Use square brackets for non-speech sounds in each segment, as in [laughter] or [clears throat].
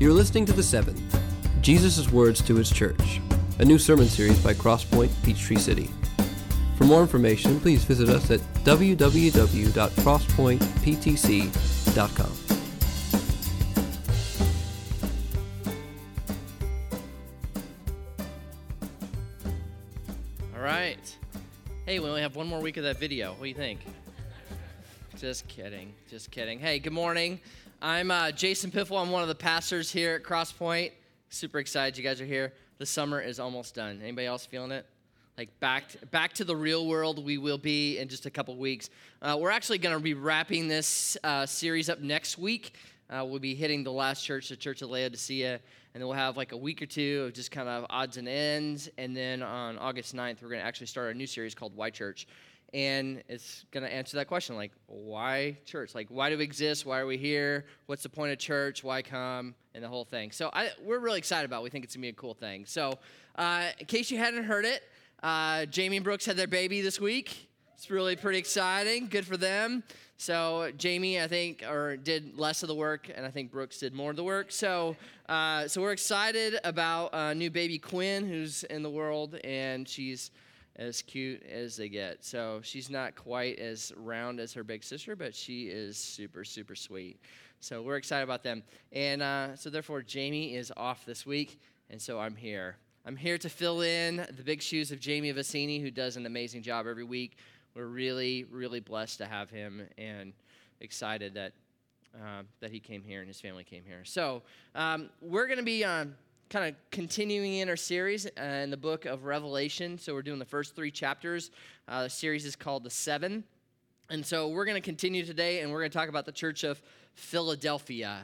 You're listening to The Seven, Jesus' Words to His Church, a new sermon series by Crosspoint Peachtree City. For more information, please visit us at www.crosspointptc.com. All right. Hey, we only have one more week of that video. What do you think? Just kidding. Just kidding. Hey, good morning. I'm uh, Jason Piffle. I'm one of the pastors here at Crosspoint. Super excited you guys are here. The summer is almost done. Anybody else feeling it? Like back back to the real world, we will be in just a couple weeks. Uh, we're actually going to be wrapping this uh, series up next week. Uh, we'll be hitting the last church, the Church of Laodicea, and then we'll have like a week or two of just kind of odds and ends. And then on August 9th, we're going to actually start a new series called Why Church and it's going to answer that question like why church? Like why do we exist? Why are we here? What's the point of church? Why come? And the whole thing. So I, we're really excited about it. we think it's going to be a cool thing. So uh, in case you hadn't heard it uh, jamie and brooks had their baby this week. It's really pretty exciting. Good for them. So jamie i think or did less of the work and i think brooks did more of the work. So uh, so we're excited about uh, new baby quinn who's in the world and she's as cute as they get. So she's not quite as round as her big sister, but she is super, super sweet. So we're excited about them. And uh, so therefore, Jamie is off this week, and so I'm here. I'm here to fill in the big shoes of Jamie Vicini, who does an amazing job every week. We're really, really blessed to have him and excited that uh, that he came here and his family came here. So um, we're going to be on kind of continuing in our series uh, in the book of Revelation. So we're doing the first three chapters. Uh, the series is called The Seven. And so we're going to continue today and we're going to talk about the church of Philadelphia.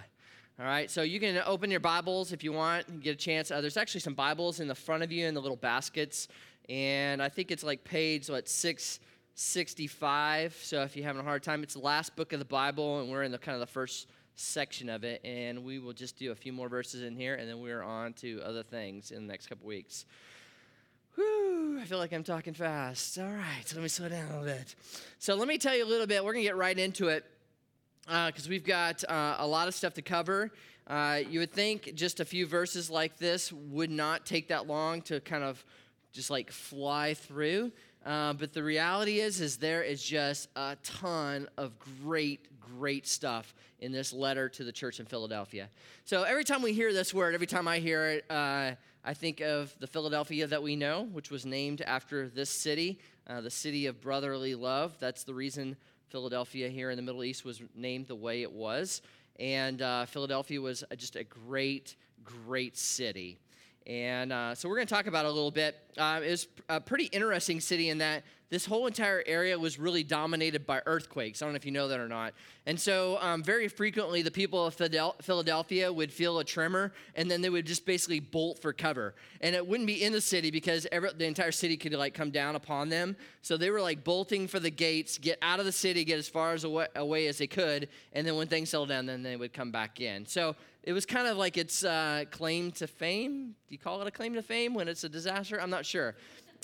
All right, so you can open your Bibles if you want and get a chance. Uh, there's actually some Bibles in the front of you in the little baskets. And I think it's like page, what, 665. So if you're having a hard time, it's the last book of the Bible, and we're in the kind of the first section of it, and we will just do a few more verses in here, and then we're on to other things in the next couple weeks. Whew, I feel like I'm talking fast. All right, so let me slow down a little bit. So let me tell you a little bit. We're going to get right into it because uh, we've got uh, a lot of stuff to cover. Uh, you would think just a few verses like this would not take that long to kind of just like fly through. Uh, but the reality is, is there is just a ton of great, great stuff in this letter to the church in Philadelphia. So every time we hear this word, every time I hear it, uh, I think of the Philadelphia that we know, which was named after this city, uh, the city of brotherly love. That's the reason Philadelphia here in the Middle East was named the way it was. And uh, Philadelphia was just a great, great city. And uh, so we're going to talk about it a little bit. Uh, it was a pretty interesting city in that this whole entire area was really dominated by earthquakes. I don't know if you know that or not. And so, um, very frequently, the people of Philadelphia would feel a tremor and then they would just basically bolt for cover. And it wouldn't be in the city because every, the entire city could like come down upon them. So they were like bolting for the gates, get out of the city, get as far as away, away as they could. And then when things settled down, then they would come back in. So it was kind of like its uh, claim to fame. Do you call it a claim to fame when it's a disaster? I'm not sure.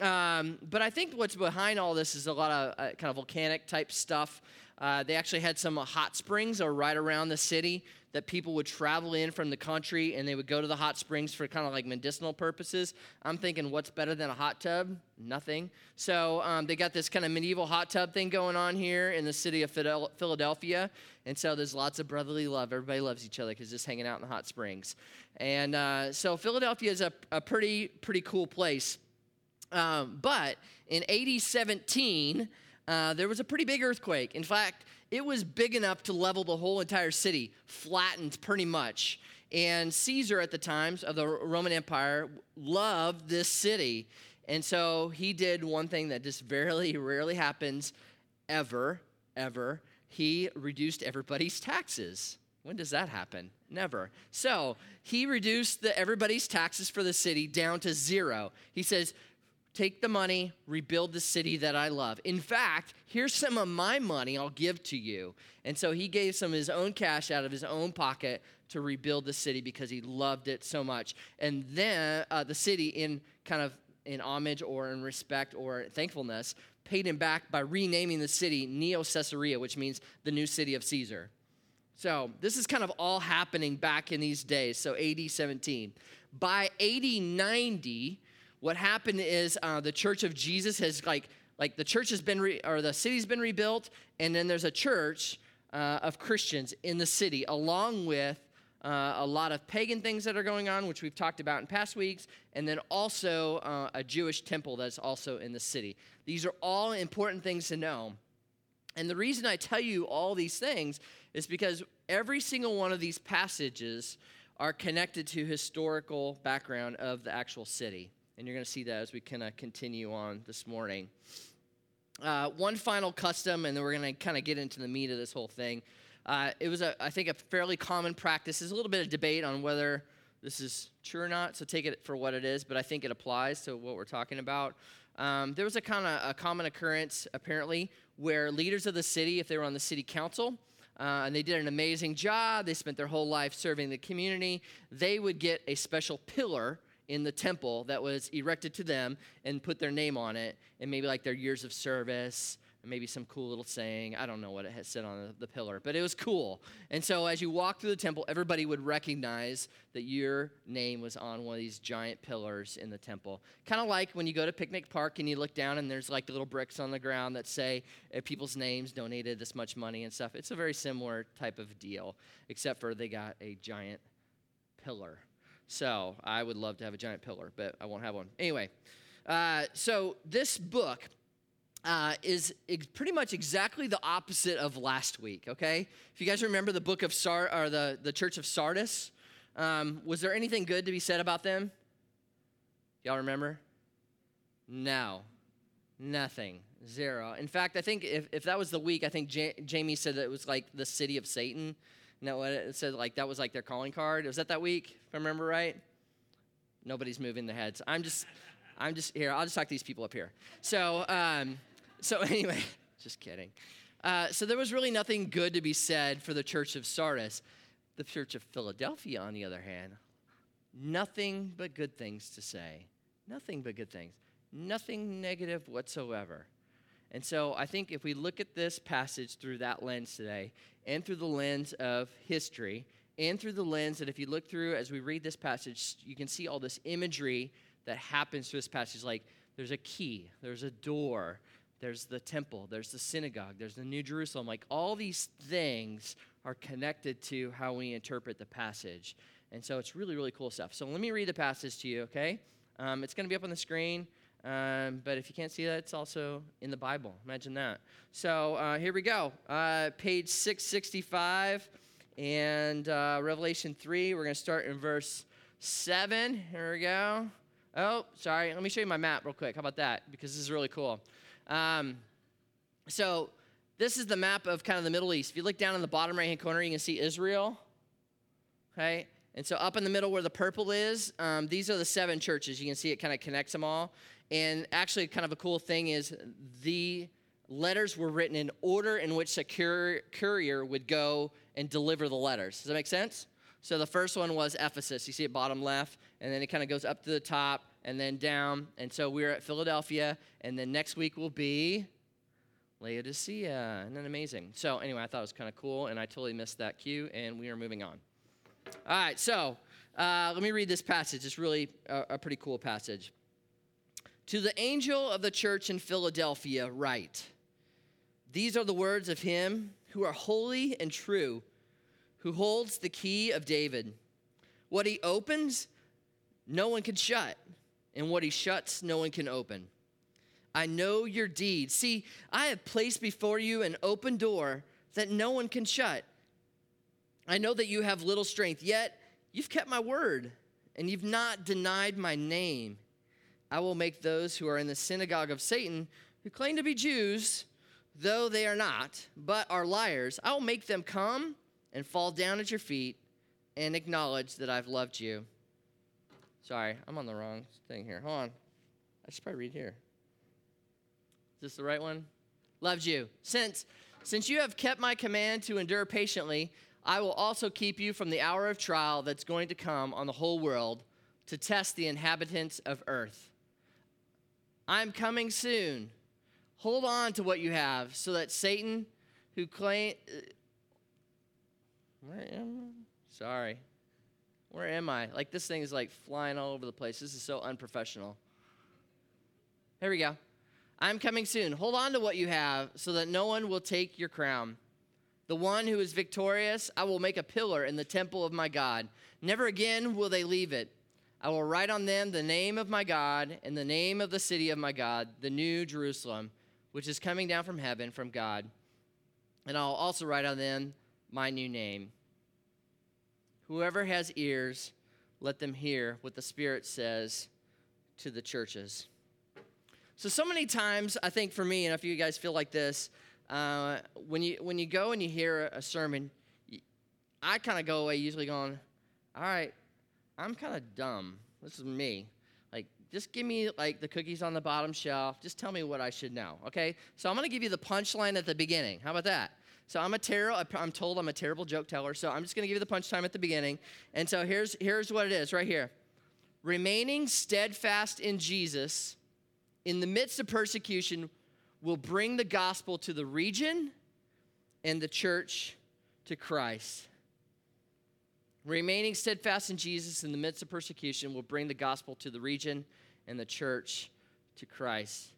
Um, but I think what's behind all this is a lot of uh, kind of volcanic type stuff. Uh, they actually had some hot springs or right around the city that people would travel in from the country and they would go to the hot springs for kind of like medicinal purposes. I'm thinking, what's better than a hot tub? Nothing. So um, they got this kind of medieval hot tub thing going on here in the city of Philadelphia. And so there's lots of brotherly love. Everybody loves each other because just hanging out in the hot springs. And uh, so Philadelphia is a, a pretty, pretty cool place. Um, but in AD 17, uh, there was a pretty big earthquake. In fact, it was big enough to level the whole entire city, flattened pretty much. And Caesar at the times of the Roman Empire loved this city. And so he did one thing that just very [laughs] rarely happens ever, ever. He reduced everybody's taxes. When does that happen? Never. So he reduced the, everybody's taxes for the city down to zero. He says, Take the money, rebuild the city that I love. In fact, here's some of my money I'll give to you. And so he gave some of his own cash out of his own pocket to rebuild the city because he loved it so much. And then uh, the city, in kind of in homage or in respect or thankfulness, paid him back by renaming the city Neo Caesarea, which means the new city of Caesar. So this is kind of all happening back in these days, so AD 17. By AD 90, what happened is uh, the Church of Jesus has like like the church has been re- or the city's been rebuilt, and then there's a church uh, of Christians in the city, along with uh, a lot of pagan things that are going on, which we've talked about in past weeks, and then also uh, a Jewish temple that's also in the city. These are all important things to know. And the reason I tell you all these things is because every single one of these passages are connected to historical background of the actual city. And you're going to see that as we kind of continue on this morning. Uh, one final custom, and then we're going to kind of get into the meat of this whole thing. Uh, it was, a, I think, a fairly common practice. There's a little bit of debate on whether this is true or not, so take it for what it is, but I think it applies to what we're talking about. Um, there was a kind of a common occurrence, apparently, where leaders of the city, if they were on the city council, uh, and they did an amazing job, they spent their whole life serving the community, they would get a special pillar in the temple that was erected to them and put their name on it and maybe like their years of service maybe some cool little saying. I don't know what it had said on the pillar, but it was cool. And so as you walk through the temple, everybody would recognize that your name was on one of these giant pillars in the temple. Kind of like when you go to Picnic Park and you look down and there's like the little bricks on the ground that say uh, people's names donated this much money and stuff. It's a very similar type of deal, except for they got a giant pillar. So I would love to have a giant pillar, but I won't have one. Anyway, uh, so this book uh, is ex- pretty much exactly the opposite of last week, okay? If you guys remember the book of Sar or the, the church of Sardis, um, was there anything good to be said about them? Y'all remember? No, nothing, zero. In fact, I think if, if that was the week, I think J- Jamie said that it was like the city of Satan. No, it said? Like that was like their calling card. Was that that week? If I remember right. Nobody's moving their heads. I'm just, I'm just here. I'll just talk to these people up here. So, um, so [laughs] anyway, just kidding. Uh, so there was really nothing good to be said for the church of Sardis. The church of Philadelphia, on the other hand, nothing but good things to say. Nothing but good things. Nothing negative whatsoever. And so I think if we look at this passage through that lens today, and through the lens of history, and through the lens that if you look through as we read this passage, you can see all this imagery that happens through this passage. Like there's a key, there's a door, there's the temple, there's the synagogue, there's the New Jerusalem. Like all these things are connected to how we interpret the passage. And so it's really, really cool stuff. So let me read the passage to you, okay? Um, it's going to be up on the screen, um, but if you can't see that, it's also in the Bible. Imagine that. So uh, here we go. Uh, page 665 and uh, Revelation 3. We're going to start in verse 7. Here we go. Oh, sorry. Let me show you my map real quick. How about that? Because this is really cool. Um, so this is the map of kind of the Middle East. If you look down in the bottom right hand corner, you can see Israel. Okay. And so up in the middle where the purple is, um, these are the seven churches. You can see it kind of connects them all. And actually, kind of a cool thing is the letters were written in order in which a courier would go and deliver the letters. Does that make sense? So the first one was Ephesus. You see it bottom left, and then it kind of goes up to the top and then down. And so we're at Philadelphia, and then next week will be Laodicea. Isn't that amazing? So anyway, I thought it was kind of cool, and I totally missed that cue, and we are moving on. All right, so uh, let me read this passage. It's really a, a pretty cool passage. To the angel of the church in Philadelphia, write These are the words of him who are holy and true, who holds the key of David. What he opens, no one can shut and what he shuts, no one can open. I know your deeds. See, I have placed before you an open door that no one can shut. I know that you have little strength, yet you've kept my word and you've not denied my name. I will make those who are in the synagogue of Satan, who claim to be Jews, though they are not, but are liars, I will make them come and fall down at your feet and acknowledge that I've loved you. Sorry, I'm on the wrong thing here. Hold on. I should probably read here. Is this the right one? Loved you. Since since you have kept my command to endure patiently, I will also keep you from the hour of trial that's going to come on the whole world to test the inhabitants of earth. I'm coming soon. Hold on to what you have so that Satan who claim Where am I? Sorry. Where am I? Like this thing is like flying all over the place. This is so unprofessional. Here we go. I'm coming soon. Hold on to what you have so that no one will take your crown. The one who is victorious, I will make a pillar in the temple of my God. Never again will they leave it. I will write on them the name of my God and the name of the city of my God, the new Jerusalem, which is coming down from heaven from God. And I'll also write on them my new name. Whoever has ears, let them hear what the Spirit says to the churches. So, so many times, I think for me, and if you guys feel like this, uh, when, you, when you go and you hear a sermon, I kind of go away usually going, all right, I'm kind of dumb. This is me. Like, just give me like the cookies on the bottom shelf. Just tell me what I should know, okay? So I'm to give you the punchline at the beginning. How about that? So I'm a terrible. I'm told I'm a terrible joke teller. So I'm just to give you the punchline at the beginning. And so here's here's what it is right here. Remaining steadfast in Jesus in the midst of persecution will bring the gospel to the region and the church to Christ. Remaining steadfast in Jesus in the midst of persecution will bring the gospel to the region and the church to Christ.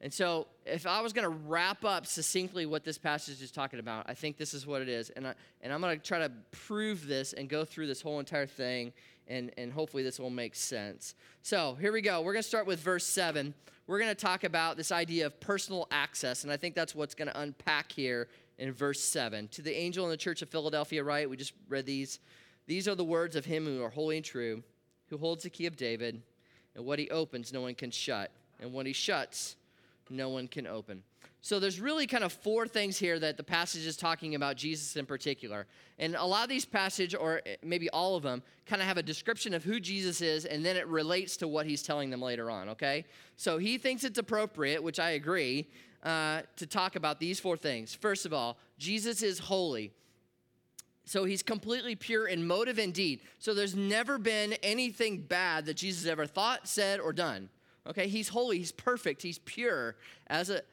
And so, if I was going to wrap up succinctly what this passage is talking about, I think this is what it is. And, I, and I'm going to try to prove this and go through this whole entire thing, and, and hopefully this will make sense. So, here we go. We're going to start with verse 7. We're going to talk about this idea of personal access, and I think that's what's going to unpack here in verse 7. To the angel in the church of Philadelphia, right? We just read these. These are the words of him who are holy and true, who holds the key of David, and what he opens, no one can shut, and what he shuts, no one can open. So there's really kind of four things here that the passage is talking about Jesus in particular. And a lot of these passages, or maybe all of them, kind of have a description of who Jesus is, and then it relates to what he's telling them later on, okay? So he thinks it's appropriate, which I agree, uh, to talk about these four things. First of all, Jesus is holy. So he's completely pure in motive and deed. So there's never been anything bad that Jesus ever thought, said, or done. Okay, he's holy, he's perfect, he's pure. As it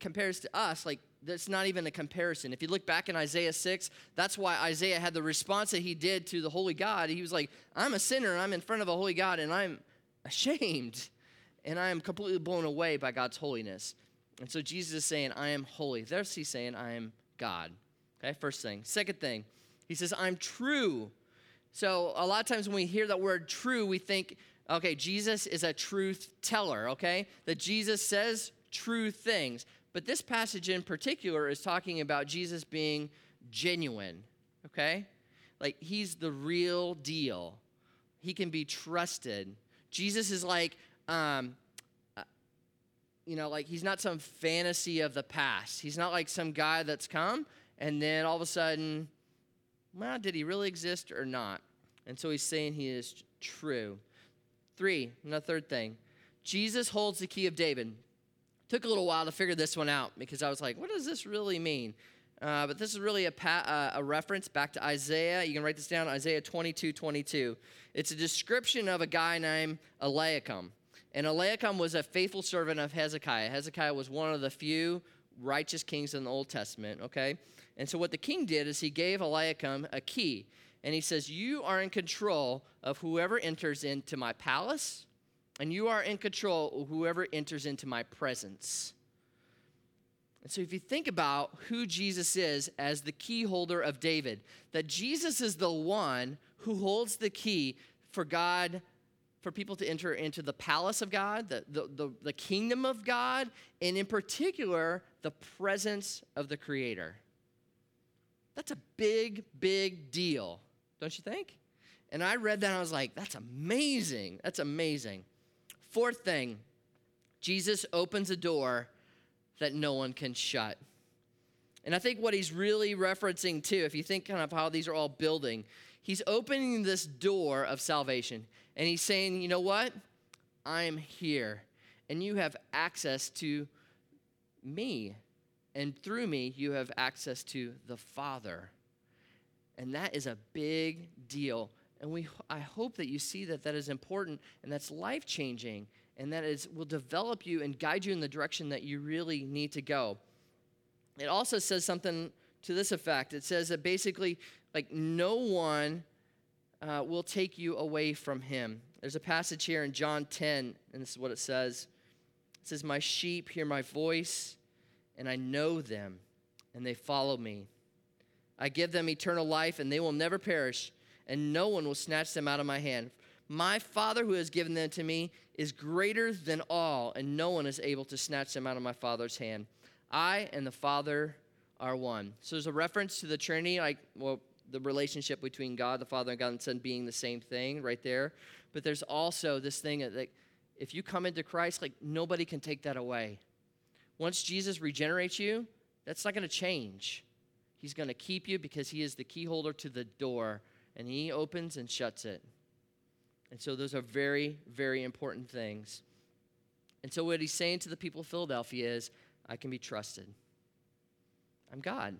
compares to us, like that's not even a comparison. If you look back in Isaiah 6, that's why Isaiah had the response that he did to the holy God. He was like, I'm a sinner, I'm in front of a holy God, and I'm ashamed, and I am completely blown away by God's holiness. And so Jesus is saying, I am holy. There's he saying, I am God. Okay, first thing. Second thing, he says, I'm true. So a lot of times when we hear that word true, we think Okay, Jesus is a truth teller, okay? That Jesus says true things. But this passage in particular is talking about Jesus being genuine, okay? Like he's the real deal. He can be trusted. Jesus is like, um, uh, you know, like he's not some fantasy of the past. He's not like some guy that's come and then all of a sudden, well, did he really exist or not? And so he's saying he is true. Three, and the third thing Jesus holds the key of David. Took a little while to figure this one out because I was like, what does this really mean? Uh, but this is really a, pa- uh, a reference back to Isaiah. You can write this down Isaiah 22 22. It's a description of a guy named Eliakim. And Eliakim was a faithful servant of Hezekiah. Hezekiah was one of the few righteous kings in the Old Testament, okay? And so what the king did is he gave Eliakim a key and he says, You are in control of whoever enters into my palace, and you are in control of whoever enters into my presence. And so, if you think about who Jesus is as the key holder of David, that Jesus is the one who holds the key for God, for people to enter into the palace of God, the, the, the, the kingdom of God, and in particular, the presence of the Creator. That's a big, big deal don't you think? And I read that and I was like, that's amazing. That's amazing. Fourth thing, Jesus opens a door that no one can shut. And I think what he's really referencing too, if you think kind of how these are all building, he's opening this door of salvation. And he's saying, you know what? I'm here. And you have access to me. And through me, you have access to the Father. And that is a big deal. And we, I hope that you see that that is important and that's life changing and that is, will develop you and guide you in the direction that you really need to go. It also says something to this effect. It says that basically like no one uh, will take you away from him. There's a passage here in John 10, and this is what it says. It says, My sheep hear my voice, and I know them, and they follow me. I give them eternal life, and they will never perish, and no one will snatch them out of my hand. My Father who has given them to me is greater than all, and no one is able to snatch them out of my Father's hand. I and the Father are one. So there's a reference to the Trinity, like, well, the relationship between God, the Father, and God and Son being the same thing right there. But there's also this thing that like, if you come into Christ, like nobody can take that away. Once Jesus regenerates you, that's not going to change. He's going to keep you because he is the key holder to the door, and he opens and shuts it. And so those are very, very important things. And so what he's saying to the people of Philadelphia is, I can be trusted. I'm God.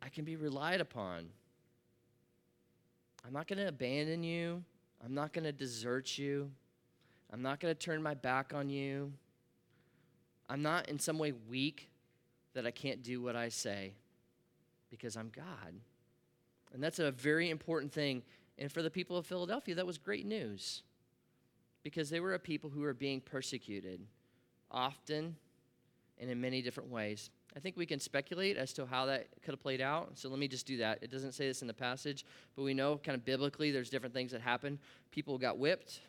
I can be relied upon. I'm not going to abandon you. I'm not going to desert you. I'm not going to turn my back on you. I'm not in some way weak that I can't do what I say because I'm God. And that's a very important thing. And for the people of Philadelphia, that was great news because they were a people who were being persecuted often and in many different ways. I think we can speculate as to how that could have played out. So let me just do that. It doesn't say this in the passage, but we know kind of biblically there's different things that happen. People got whipped,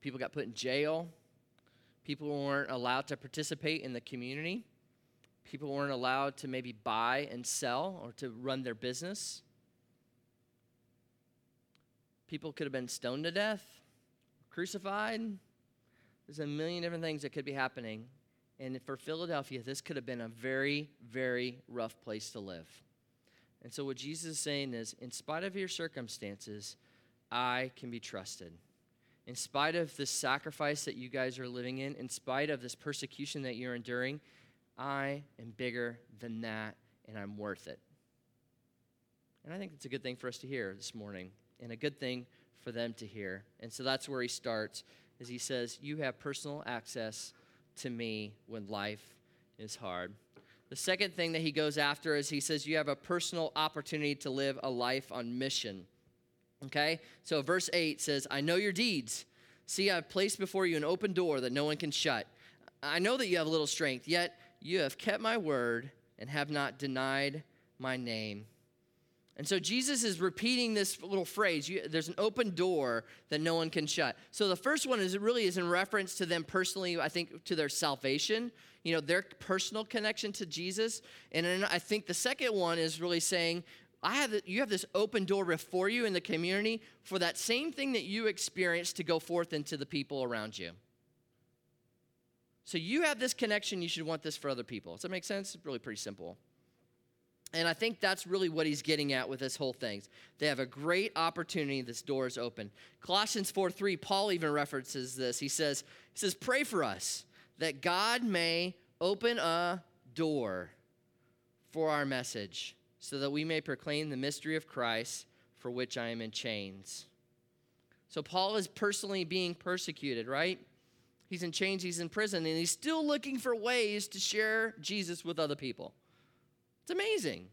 people got put in jail, people weren't allowed to participate in the community, people weren't allowed to maybe buy and sell or to run their business. People could have been stoned to death, crucified. There's a million different things that could be happening. And for Philadelphia, this could have been a very, very rough place to live. And so, what Jesus is saying is, in spite of your circumstances, I can be trusted. In spite of the sacrifice that you guys are living in, in spite of this persecution that you're enduring, I am bigger than that and I'm worth it. And I think it's a good thing for us to hear this morning and a good thing for them to hear. And so that's where he starts is he says, "You have personal access to me when life is hard. The second thing that he goes after is he says, You have a personal opportunity to live a life on mission. Okay? So verse 8 says, I know your deeds. See, I've placed before you an open door that no one can shut. I know that you have a little strength, yet you have kept my word and have not denied my name. And so Jesus is repeating this little phrase you, there's an open door that no one can shut. So the first one is really is in reference to them personally, I think to their salvation, you know, their personal connection to Jesus. And then I think the second one is really saying, I have you have this open door before you in the community for that same thing that you experienced to go forth into the people around you. So you have this connection, you should want this for other people. Does that make sense? It's really pretty simple. And I think that's really what he's getting at with this whole thing. They have a great opportunity. This door is open. Colossians 4 3, Paul even references this. He says, he says, Pray for us that God may open a door for our message so that we may proclaim the mystery of Christ for which I am in chains. So Paul is personally being persecuted, right? He's in chains, he's in prison, and he's still looking for ways to share Jesus with other people. It's amazing.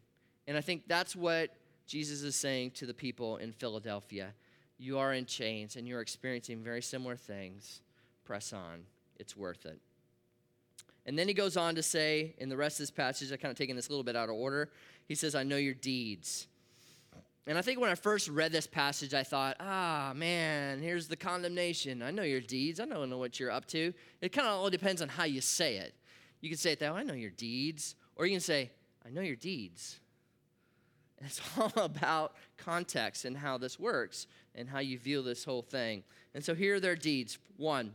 And I think that's what Jesus is saying to the people in Philadelphia. You are in chains and you're experiencing very similar things. Press on, it's worth it. And then he goes on to say in the rest of this passage, I kind of taking this a little bit out of order. He says, I know your deeds. And I think when I first read this passage, I thought, ah, man, here's the condemnation. I know your deeds. I don't know what you're up to. It kind of all depends on how you say it. You can say it that way, I know your deeds. Or you can say, I know your deeds. And it's [laughs] all about context and how this works and how you view this whole thing. And so here are their deeds. One,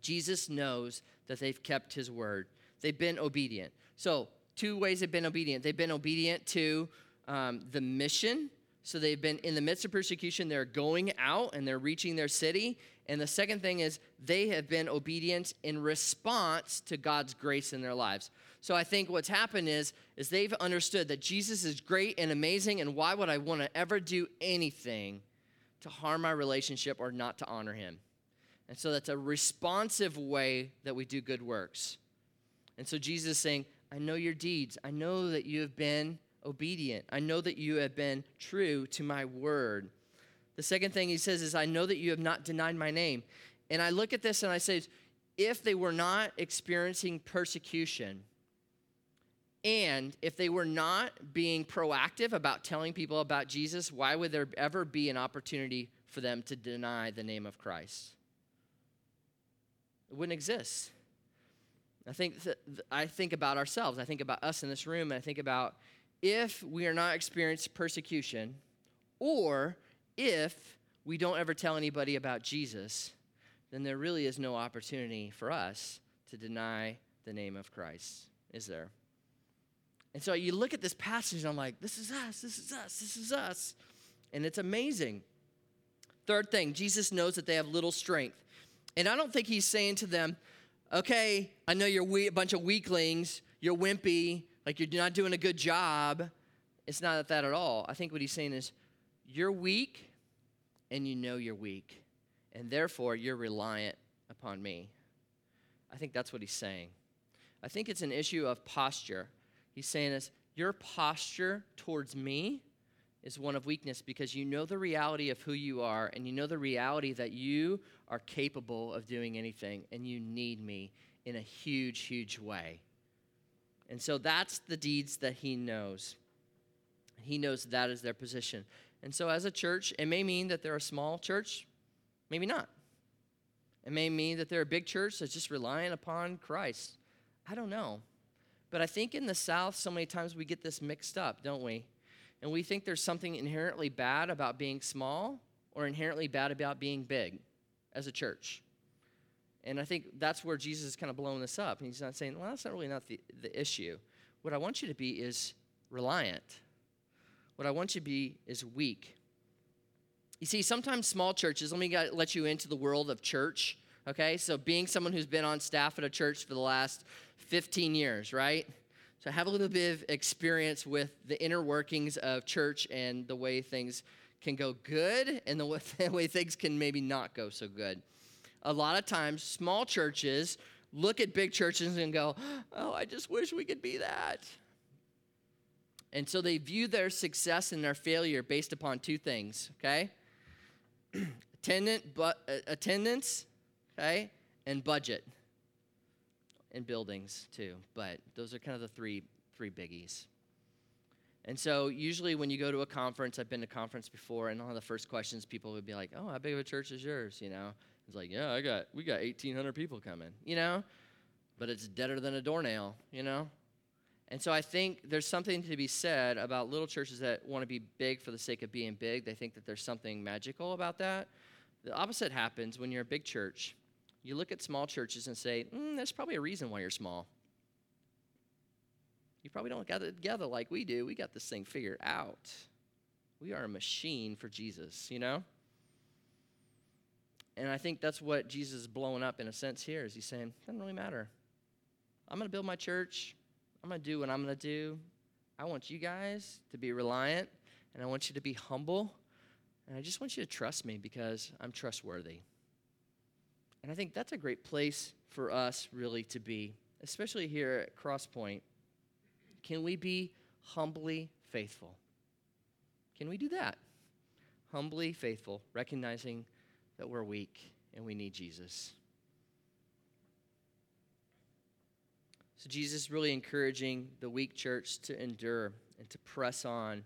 Jesus knows that they've kept his word, they've been obedient. So, two ways they've been obedient they've been obedient to um, the mission. So, they've been in the midst of persecution, they're going out and they're reaching their city. And the second thing is they have been obedient in response to God's grace in their lives. So I think what's happened is, is they've understood that Jesus is great and amazing, and why would I want to ever do anything to harm my relationship or not to honor him? And so that's a responsive way that we do good works. And so Jesus is saying, I know your deeds. I know that you have been obedient. I know that you have been true to my word. The second thing he says is, I know that you have not denied my name. And I look at this and I say, if they were not experiencing persecution, and if they were not being proactive about telling people about Jesus, why would there ever be an opportunity for them to deny the name of Christ? It wouldn't exist. I think, th- I think about ourselves. I think about us in this room, and I think about if we are not experiencing persecution, or if we don't ever tell anybody about Jesus, then there really is no opportunity for us to deny the name of Christ, is there? And so you look at this passage, and I'm like, this is us, this is us, this is us. And it's amazing. Third thing, Jesus knows that they have little strength. And I don't think he's saying to them, okay, I know you're we- a bunch of weaklings, you're wimpy, like you're not doing a good job. It's not that at all. I think what he's saying is, you're weak and you know you're weak, and therefore you're reliant upon me. I think that's what he's saying. I think it's an issue of posture. He's saying this your posture towards me is one of weakness because you know the reality of who you are and you know the reality that you are capable of doing anything and you need me in a huge, huge way. And so that's the deeds that he knows. He knows that is their position. And so, as a church, it may mean that they're a small church, maybe not. It may mean that they're a big church that's just relying upon Christ. I don't know. But I think in the South, so many times we get this mixed up, don't we? And we think there's something inherently bad about being small or inherently bad about being big as a church. And I think that's where Jesus is kind of blowing this up. And he's not saying, well, that's not really not the, the issue. What I want you to be is reliant what I want you to be is weak. You see, sometimes small churches, let me get, let you into the world of church, okay? So, being someone who's been on staff at a church for the last 15 years, right? So, I have a little bit of experience with the inner workings of church and the way things can go good and the [laughs] way things can maybe not go so good. A lot of times, small churches look at big churches and go, Oh, I just wish we could be that. And so they view their success and their failure based upon two things, okay? [clears throat] Attendant, but, uh, attendance, okay? And budget. And buildings too. But those are kind of the three three biggies. And so usually when you go to a conference, I've been to conference before, and one of the first questions people would be like, "Oh, how big of a church is yours?" You know, it's like, "Yeah, I got we got 1,800 people coming," you know, but it's deader than a doornail, you know. And so I think there's something to be said about little churches that want to be big for the sake of being big. They think that there's something magical about that. The opposite happens when you're a big church. You look at small churches and say, mm, there's probably a reason why you're small. You probably don't got it together like we do. We got this thing figured out. We are a machine for Jesus, you know? And I think that's what Jesus is blowing up in a sense here is he's saying, doesn't really matter. I'm going to build my church. I'm going to do what I'm going to do. I want you guys to be reliant, and I want you to be humble, and I just want you to trust me because I'm trustworthy. And I think that's a great place for us really to be, especially here at Crosspoint. Can we be humbly faithful? Can we do that? Humbly faithful, recognizing that we're weak and we need Jesus. So Jesus is really encouraging the weak church to endure and to press on.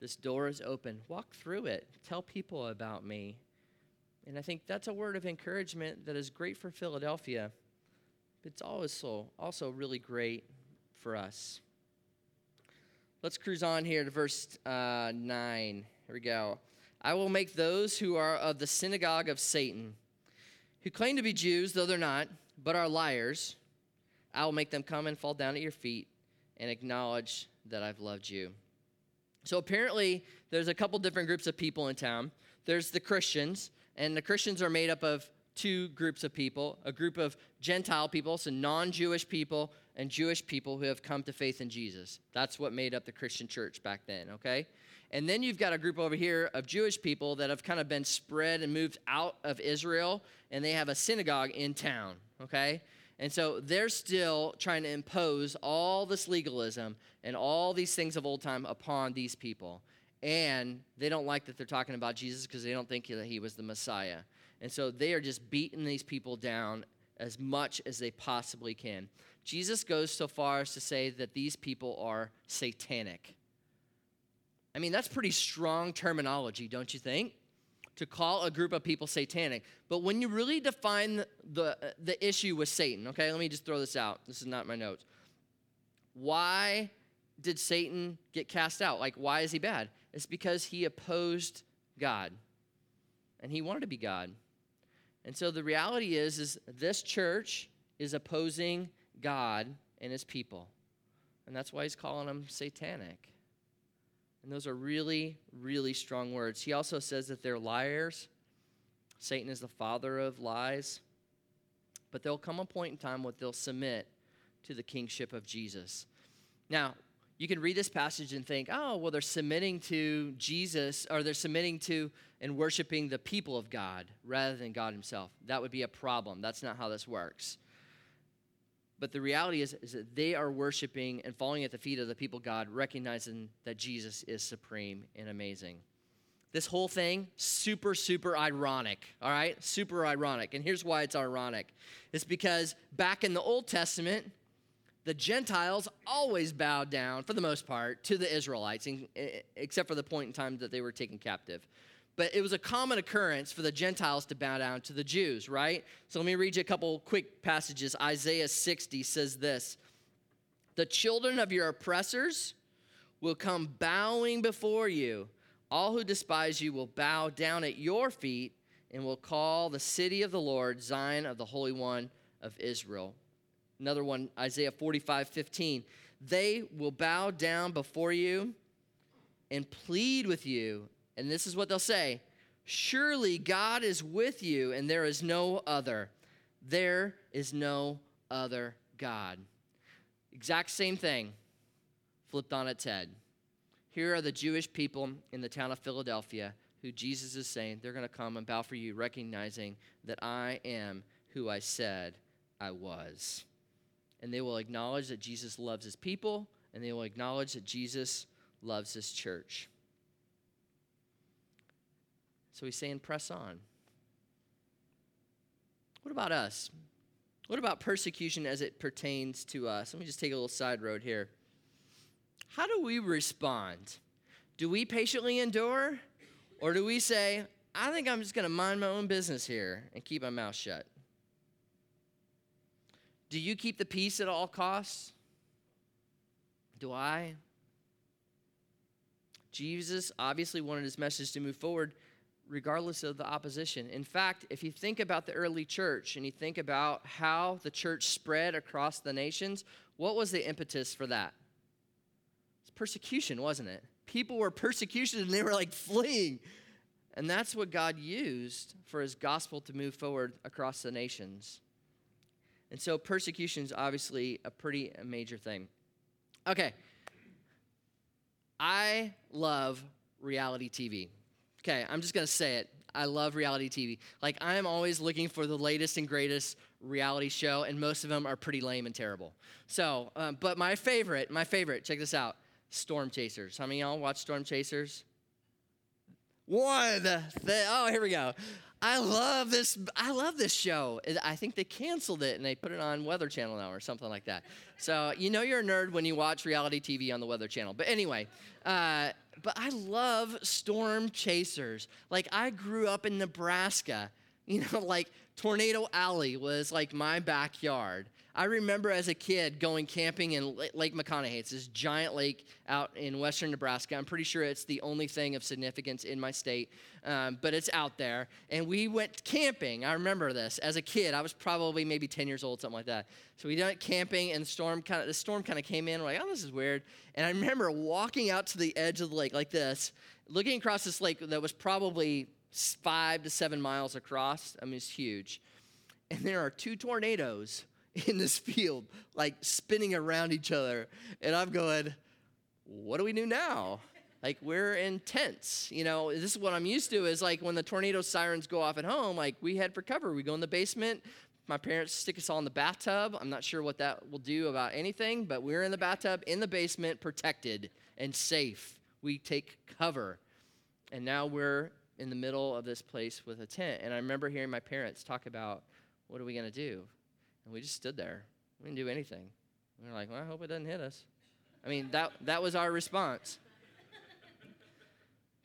This door is open. Walk through it. Tell people about me. And I think that's a word of encouragement that is great for Philadelphia, but it's also, also really great for us. Let's cruise on here to verse uh, 9. Here we go. I will make those who are of the synagogue of Satan, who claim to be Jews, though they're not, but are liars, I will make them come and fall down at your feet and acknowledge that I've loved you. So apparently, there's a couple different groups of people in town. There's the Christians, and the Christians are made up of two groups of people a group of Gentile people, so non Jewish people, and Jewish people who have come to faith in Jesus. That's what made up the Christian church back then, okay? And then you've got a group over here of Jewish people that have kind of been spread and moved out of Israel, and they have a synagogue in town, okay? And so they're still trying to impose all this legalism and all these things of old time upon these people. And they don't like that they're talking about Jesus because they don't think that he was the Messiah. And so they are just beating these people down as much as they possibly can. Jesus goes so far as to say that these people are satanic. I mean, that's pretty strong terminology, don't you think? To call a group of people satanic. But when you really define the, the, the issue with Satan, okay, let me just throw this out. This is not my notes. Why did Satan get cast out? Like, why is he bad? It's because he opposed God and he wanted to be God. And so the reality is, is this church is opposing God and his people. And that's why he's calling them satanic. And those are really, really strong words. He also says that they're liars. Satan is the father of lies. But there'll come a point in time where they'll submit to the kingship of Jesus. Now, you can read this passage and think, oh, well, they're submitting to Jesus, or they're submitting to and worshiping the people of God rather than God Himself. That would be a problem. That's not how this works. But the reality is, is that they are worshiping and falling at the feet of the people God, recognizing that Jesus is supreme and amazing. This whole thing, super, super ironic, all right? Super ironic. And here's why it's ironic it's because back in the Old Testament, the Gentiles always bowed down, for the most part, to the Israelites, except for the point in time that they were taken captive but it was a common occurrence for the Gentiles to bow down to the Jews, right? So let me read you a couple quick passages. Isaiah 60 says this The children of your oppressors will come bowing before you. All who despise you will bow down at your feet and will call the city of the Lord Zion of the Holy One of Israel. Another one, Isaiah 45 15. They will bow down before you and plead with you and this is what they'll say Surely God is with you, and there is no other. There is no other God. Exact same thing, flipped on its head. Here are the Jewish people in the town of Philadelphia who Jesus is saying they're going to come and bow for you, recognizing that I am who I said I was. And they will acknowledge that Jesus loves his people, and they will acknowledge that Jesus loves his church. So he's saying, press on. What about us? What about persecution as it pertains to us? Let me just take a little side road here. How do we respond? Do we patiently endure? Or do we say, I think I'm just going to mind my own business here and keep my mouth shut? Do you keep the peace at all costs? Do I? Jesus obviously wanted his message to move forward, regardless of the opposition. In fact, if you think about the early church and you think about how the church spread across the nations, what was the impetus for that? It's persecution, wasn't it? People were persecuted and they were like fleeing. And that's what God used for his gospel to move forward across the nations. And so persecution is obviously a pretty major thing. Okay. I love reality TV. Okay, I'm just gonna say it. I love reality TV. Like, I am always looking for the latest and greatest reality show, and most of them are pretty lame and terrible. So, um, but my favorite, my favorite, check this out Storm Chasers. How many of y'all watch Storm Chasers? One. The, oh, here we go. I love this. I love this show. I think they canceled it and they put it on Weather Channel now or something like that. So you know you're a nerd when you watch reality TV on the Weather Channel. But anyway, uh, but I love storm chasers. Like I grew up in Nebraska. You know, [laughs] like Tornado Alley was like my backyard. I remember as a kid going camping in Lake McConaughy. It's this giant lake out in western Nebraska. I'm pretty sure it's the only thing of significance in my state, um, but it's out there. And we went camping. I remember this as a kid. I was probably maybe 10 years old, something like that. So we went camping, and the storm kind of the storm kind of came in. We're like, oh, this is weird. And I remember walking out to the edge of the lake like this, looking across this lake that was probably five to seven miles across. I mean, it's huge. And there are two tornadoes [laughs] in this field, like spinning around each other. And I'm going, what do we do now? Like we're in tents, you know. This is what I'm used to. Is like when the tornado sirens go off at home, like we head for cover. We go in the basement, my parents stick us all in the bathtub. I'm not sure what that will do about anything, but we're in the bathtub in the basement, protected and safe. We take cover. And now we're in the middle of this place with a tent. And I remember hearing my parents talk about, what are we to do? And we just stood there. We didn't do anything. We were like, well, I hope it doesn't hit us. I mean, that, that was our response.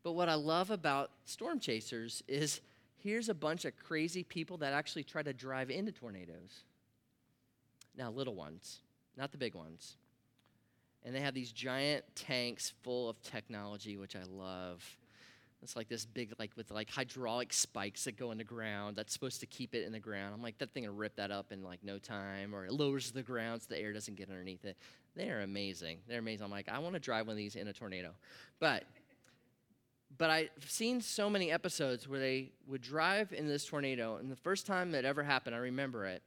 But what I love about storm chasers is here's a bunch of crazy people that actually try to drive into tornadoes. Now, little ones, not the big ones. And they have these giant tanks full of technology, which I love. It's like this big, like with like hydraulic spikes that go in the ground that's supposed to keep it in the ground. I'm like, that thing will rip that up in like no time, or it lowers the ground so the air doesn't get underneath it. They're amazing. They're amazing. I'm like, I want to drive one of these in a tornado. But but I've seen so many episodes where they would drive in this tornado, and the first time it ever happened, I remember it.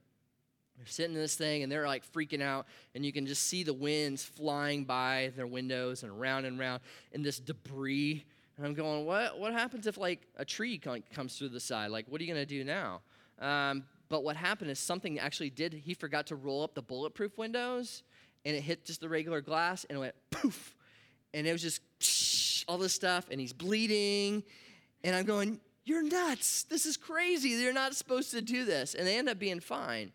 They're sitting in this thing and they're like freaking out, and you can just see the winds flying by their windows and around and around, and this debris. And I'm going, what? What happens if like a tree comes through the side? Like, what are you gonna do now? Um, but what happened is something actually did. He forgot to roll up the bulletproof windows, and it hit just the regular glass, and it went poof, and it was just all this stuff, and he's bleeding. And I'm going, You're nuts. This is crazy. You're not supposed to do this. And they end up being fine.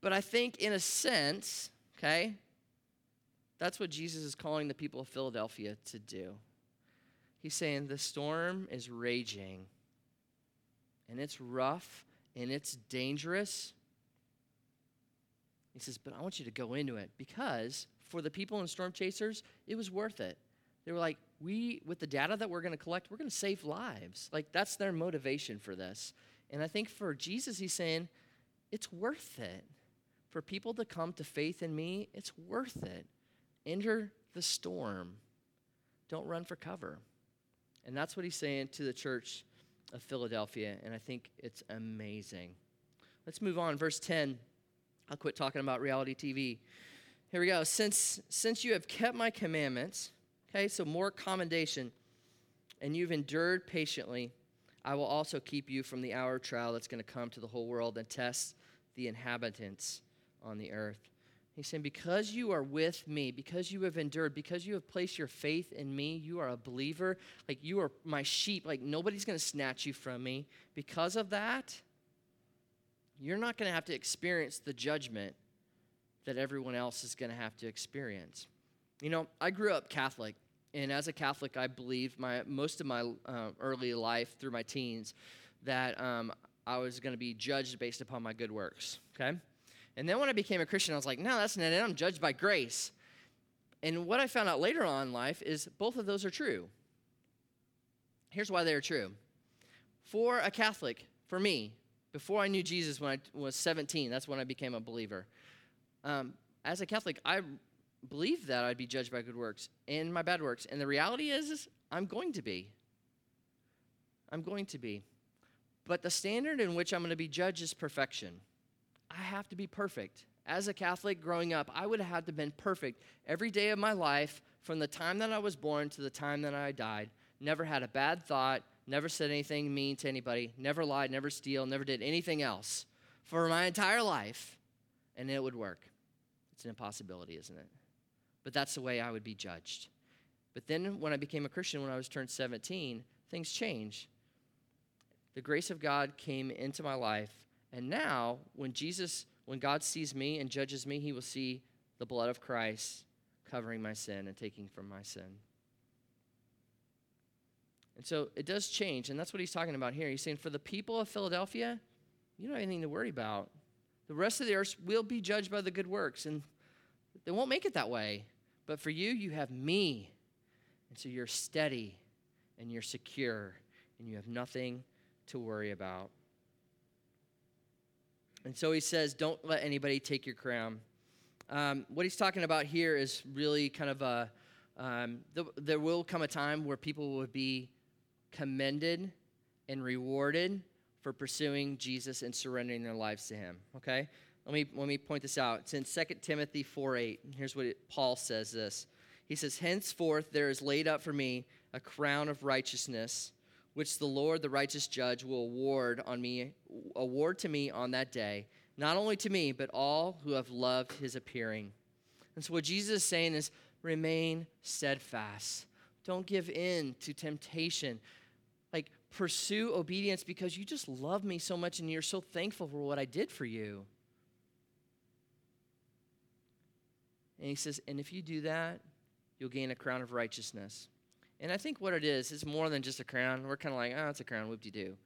But I think, in a sense, okay, that's what Jesus is calling the people of Philadelphia to do. He's saying the storm is raging, and it's rough, and it's dangerous. He says, But I want you to go into it because for the people in Storm Chasers, it was worth it. They were like, we, with the data that we're going to collect, we're going to save lives. Like, that's their motivation for this. And I think for Jesus, he's saying, it's worth it. For people to come to faith in me, it's worth it. Enter the storm. Don't run for cover. And that's what he's saying to the church of Philadelphia. And I think it's amazing. Let's move on. Verse 10. I'll quit talking about reality TV. Here we go. Since, since you have kept my commandments, Okay, so more commendation. And you've endured patiently. I will also keep you from the hour of trial that's going to come to the whole world and test the inhabitants on the earth. He's saying, Because you are with me, because you have endured, because you have placed your faith in me, you are a believer. Like you are my sheep. Like nobody's going to snatch you from me. Because of that, you're not going to have to experience the judgment that everyone else is going to have to experience. You know, I grew up Catholic, and as a Catholic, I believed my most of my uh, early life through my teens that um, I was going to be judged based upon my good works. Okay, and then when I became a Christian, I was like, no, that's not it. I'm judged by grace. And what I found out later on in life is both of those are true. Here's why they are true. For a Catholic, for me, before I knew Jesus when I was 17, that's when I became a believer. Um, as a Catholic, I believe that I'd be judged by good works and my bad works. And the reality is, is I'm going to be. I'm going to be. But the standard in which I'm going to be judged is perfection. I have to be perfect. As a Catholic growing up, I would have had to been perfect every day of my life from the time that I was born to the time that I died. Never had a bad thought, never said anything mean to anybody, never lied, never steal, never did anything else for my entire life, and it would work. It's an impossibility, isn't it? but that's the way I would be judged. But then when I became a Christian, when I was turned 17, things changed. The grace of God came into my life, and now when Jesus, when God sees me and judges me, he will see the blood of Christ covering my sin and taking from my sin. And so it does change, and that's what he's talking about here. He's saying, for the people of Philadelphia, you don't have anything to worry about. The rest of the earth will be judged by the good works, and they won't make it that way. But for you, you have me. And so you're steady and you're secure and you have nothing to worry about. And so he says, Don't let anybody take your crown. Um, what he's talking about here is really kind of a um, the, there will come a time where people will be commended and rewarded for pursuing Jesus and surrendering their lives to him. Okay? Let me, let me point this out. It's in 2 Timothy 4 8. Here's what it, Paul says this. He says, Henceforth there is laid up for me a crown of righteousness, which the Lord, the righteous judge, will award on me, award to me on that day, not only to me, but all who have loved his appearing. And so what Jesus is saying is remain steadfast. Don't give in to temptation. Like pursue obedience because you just love me so much and you're so thankful for what I did for you. And he says, and if you do that, you'll gain a crown of righteousness. And I think what it is, is more than just a crown. We're kind of like, oh, it's a crown, whoop de doo.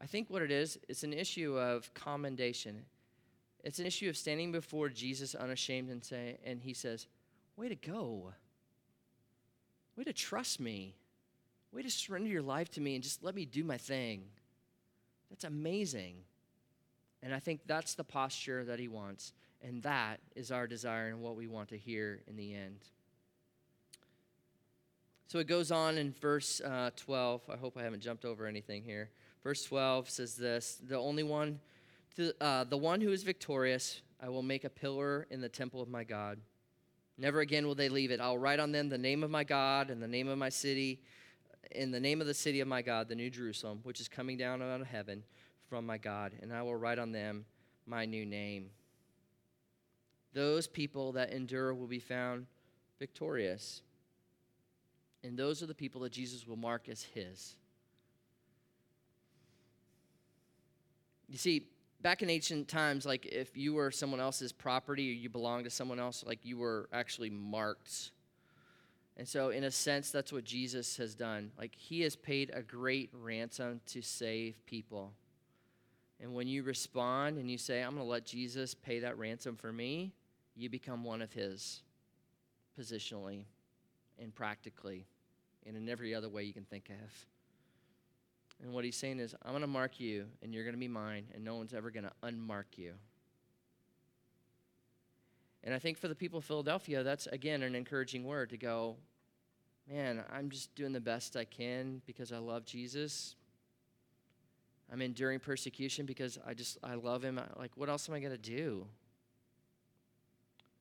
I think what it is, it's an issue of commendation. It's an issue of standing before Jesus unashamed and say, and he says, Way to go. Way to trust me. Way to surrender your life to me and just let me do my thing. That's amazing. And I think that's the posture that he wants. And that is our desire and what we want to hear in the end. So it goes on in verse uh, 12. I hope I haven't jumped over anything here. Verse 12 says this The only one, to, uh, the one who is victorious, I will make a pillar in the temple of my God. Never again will they leave it. I'll write on them the name of my God and the name of my city, in the name of the city of my God, the New Jerusalem, which is coming down out of heaven from my God, and I will write on them my new name. Those people that endure will be found victorious. And those are the people that Jesus will mark as his. You see, back in ancient times, like if you were someone else's property or you belonged to someone else, like you were actually marked. And so, in a sense, that's what Jesus has done. Like, he has paid a great ransom to save people. And when you respond and you say, I'm going to let Jesus pay that ransom for me, you become one of his positionally and practically and in every other way you can think of. And what he's saying is, I'm going to mark you, and you're going to be mine, and no one's ever going to unmark you. And I think for the people of Philadelphia, that's again an encouraging word to go, man, I'm just doing the best I can because I love Jesus. I'm enduring persecution because I just I love him. Like what else am I going to do?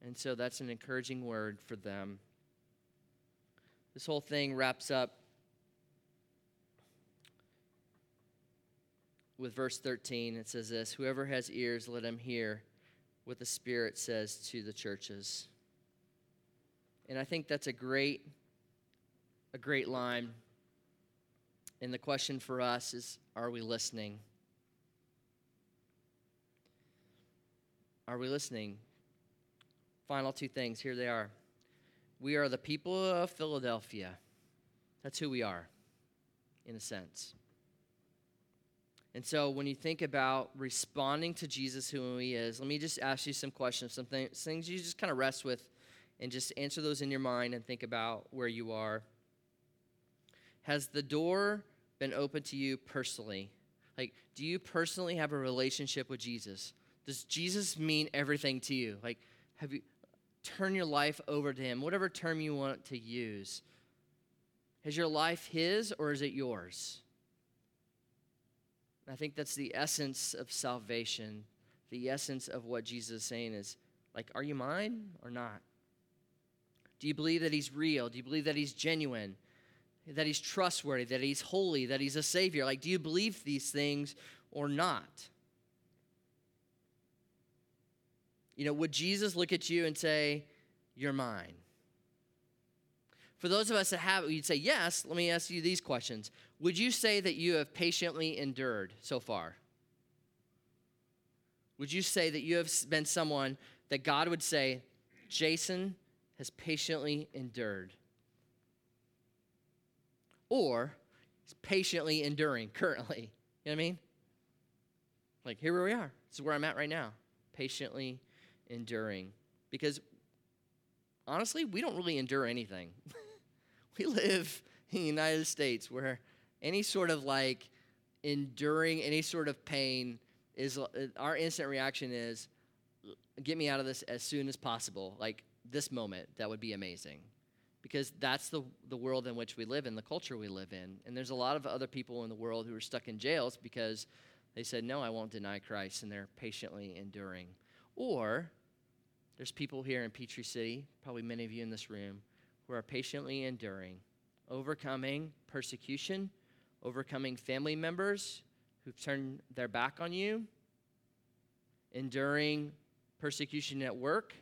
And so that's an encouraging word for them. This whole thing wraps up with verse 13. It says this Whoever has ears, let him hear what the Spirit says to the churches. And I think that's a great, a great line. And the question for us is are we listening? Are we listening? Final two things. Here they are. We are the people of Philadelphia. That's who we are, in a sense. And so when you think about responding to Jesus, who he is, let me just ask you some questions, some things you just kind of rest with, and just answer those in your mind and think about where you are. Has the door been open to you personally? Like, do you personally have a relationship with Jesus? Does Jesus mean everything to you? Like, have you turn your life over to Him, whatever term you want to use. Is your life His or is it yours? I think that's the essence of salvation. The essence of what Jesus is saying is like, are you mine or not? Do you believe that He's real? Do you believe that He's genuine? That He's trustworthy? That He's holy? That He's a Savior? Like, do you believe these things or not? You know, would Jesus look at you and say, You're mine? For those of us that have, you'd say, Yes. Let me ask you these questions. Would you say that you have patiently endured so far? Would you say that you have been someone that God would say, Jason has patiently endured? Or he's patiently enduring currently. You know what I mean? Like, here we are. This is where I'm at right now. Patiently enduring. Because honestly, we don't really endure anything. [laughs] we live in the United States where any sort of like enduring any sort of pain is uh, our instant reaction is get me out of this as soon as possible like this moment that would be amazing because that's the, the world in which we live in the culture we live in and there's a lot of other people in the world who are stuck in jails because they said no i won't deny christ and they're patiently enduring or there's people here in Peachtree City, probably many of you in this room, who are patiently enduring, overcoming persecution, overcoming family members who've turned their back on you, enduring persecution at work,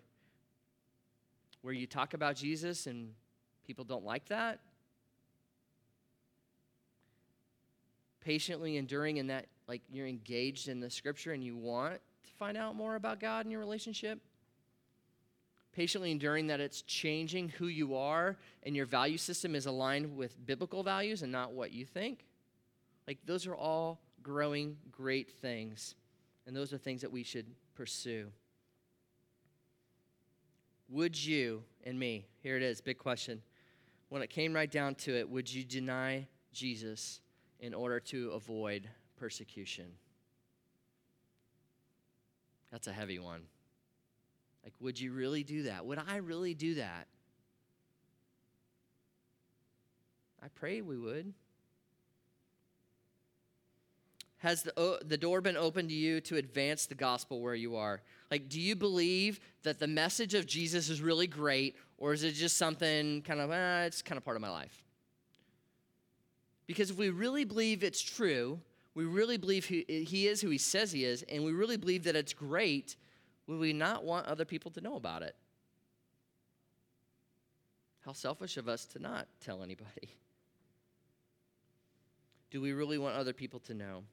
where you talk about Jesus and people don't like that. Patiently enduring in that, like you're engaged in the scripture and you want find out more about God in your relationship. Patiently enduring that it's changing who you are and your value system is aligned with biblical values and not what you think. Like, those are all growing great things. And those are things that we should pursue. Would you and me, here it is, big question. When it came right down to it, would you deny Jesus in order to avoid persecution? That's a heavy one. Like, would you really do that? Would I really do that? I pray we would. Has the, the door been open to you to advance the gospel where you are? Like, do you believe that the message of Jesus is really great, or is it just something kind of, eh, it's kind of part of my life? Because if we really believe it's true, we really believe he, is who he says he is, and we really believe that it's great, would we not want other people to know about it? How selfish of us to not tell anybody. Do we really want other people to know?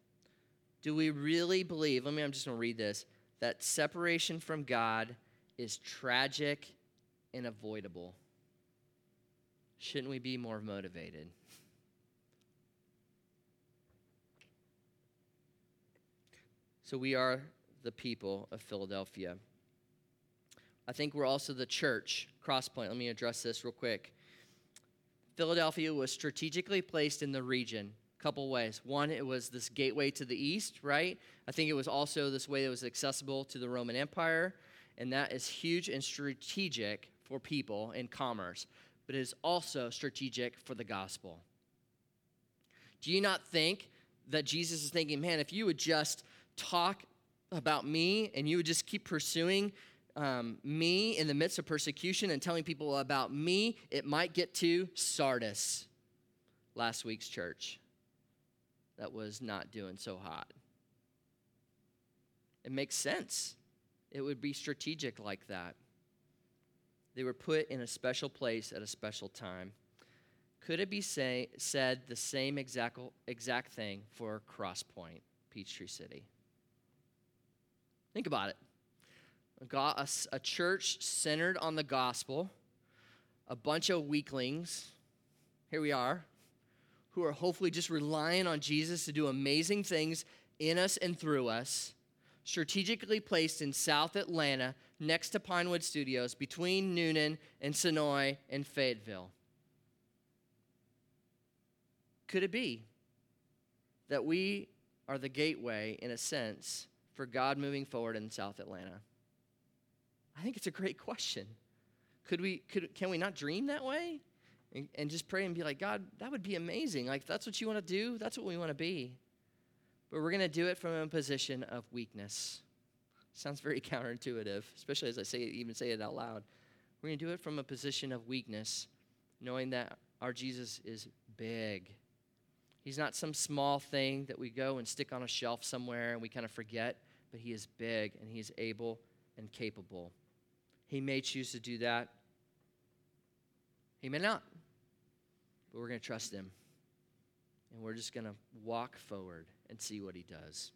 Do we really believe, let me, I'm just going to read this, that separation from God is tragic and avoidable? Shouldn't we be more motivated? So we are the people of Philadelphia. I think we're also the church, Crosspoint. Let me address this real quick. Philadelphia was strategically placed in the region a couple ways. One, it was this gateway to the east, right? I think it was also this way that was accessible to the Roman Empire, and that is huge and strategic for people in commerce, but it is also strategic for the gospel. Do you not think that Jesus is thinking, man, if you would just talk about me and you would just keep pursuing um, me in the midst of persecution and telling people about me, it might get to Sardis, last week's church that was not doing so hot. It makes sense. It would be strategic like that. They were put in a special place at a special time. Could it be say, said the same exact, exact thing for Crosspoint, Peachtree City? Think about it. A, a church centered on the gospel, a bunch of weaklings. Here we are, who are hopefully just relying on Jesus to do amazing things in us and through us, strategically placed in South Atlanta next to Pinewood Studios between Newnan and Senoia and Fayetteville. Could it be that we are the gateway, in a sense, for God moving forward in South Atlanta? I think it's a great question. Could we, could, can we not dream that way? and, and just pray and be like, God, that would be amazing. Like, that's what you want to do, that's what we want to be. But we're going to do it from a position of weakness. Sounds very [laughs] counterintuitive, especially as I say it, even say it out loud. We're going to do it from a position of weakness, knowing that our Jesus is big. He's not some small thing that we go and stick on a shelf somewhere and we kind of forget, but He is big and He is able and capable. He may choose to do that. He may not. But we're going to trust him. And we're just going to walk forward and see what he does.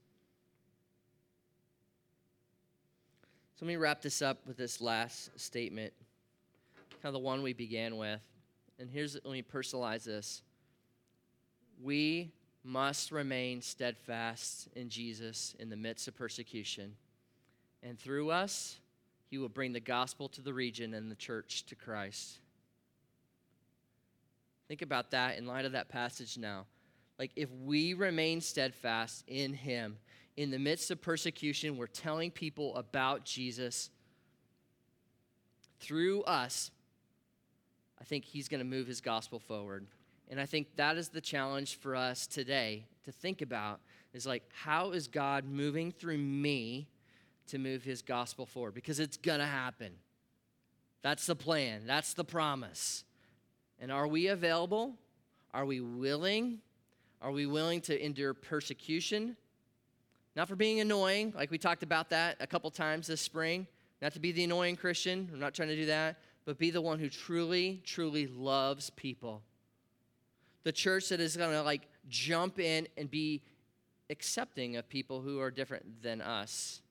So let me wrap this up with this last statement, kind of the one we began with. And here's, let me personalize this. We must remain steadfast in Jesus in the midst of persecution. And through us, he will bring the gospel to the region and the church to Christ. Think about that in light of that passage now. Like, if we remain steadfast in Him, in the midst of persecution, we're telling people about Jesus through us. I think He's going to move His gospel forward. And I think that is the challenge for us today to think about is like, how is God moving through me to move His gospel forward? Because it's going to happen. That's the plan, that's the promise. And are we available? Are we willing? Are we willing to endure persecution? Not for being annoying, like we talked about that a couple times this spring. Not to be the annoying Christian. I'm not trying to do that. But be the one who truly, truly loves people. The church that is going to like jump in and be accepting of people who are different than us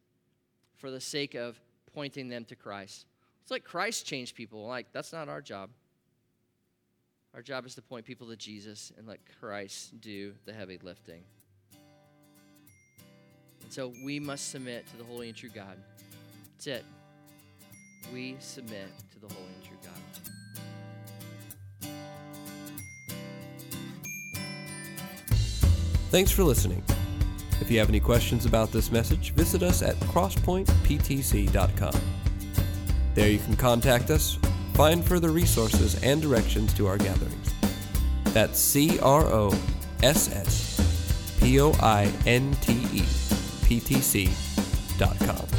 for the sake of pointing them to Christ. It's like Christ changed people. Like, that's not our job. Our job is to point people to Jesus and let Christ do the heavy lifting. And so we must submit to the holy and true God. That's it. We submit to the holy Thanks for listening. If you have any questions about this message, visit us at crosspointptc.com. There you can contact us, find further resources, and directions to our gatherings. That's C R O S S P O I N T E P T C dot com.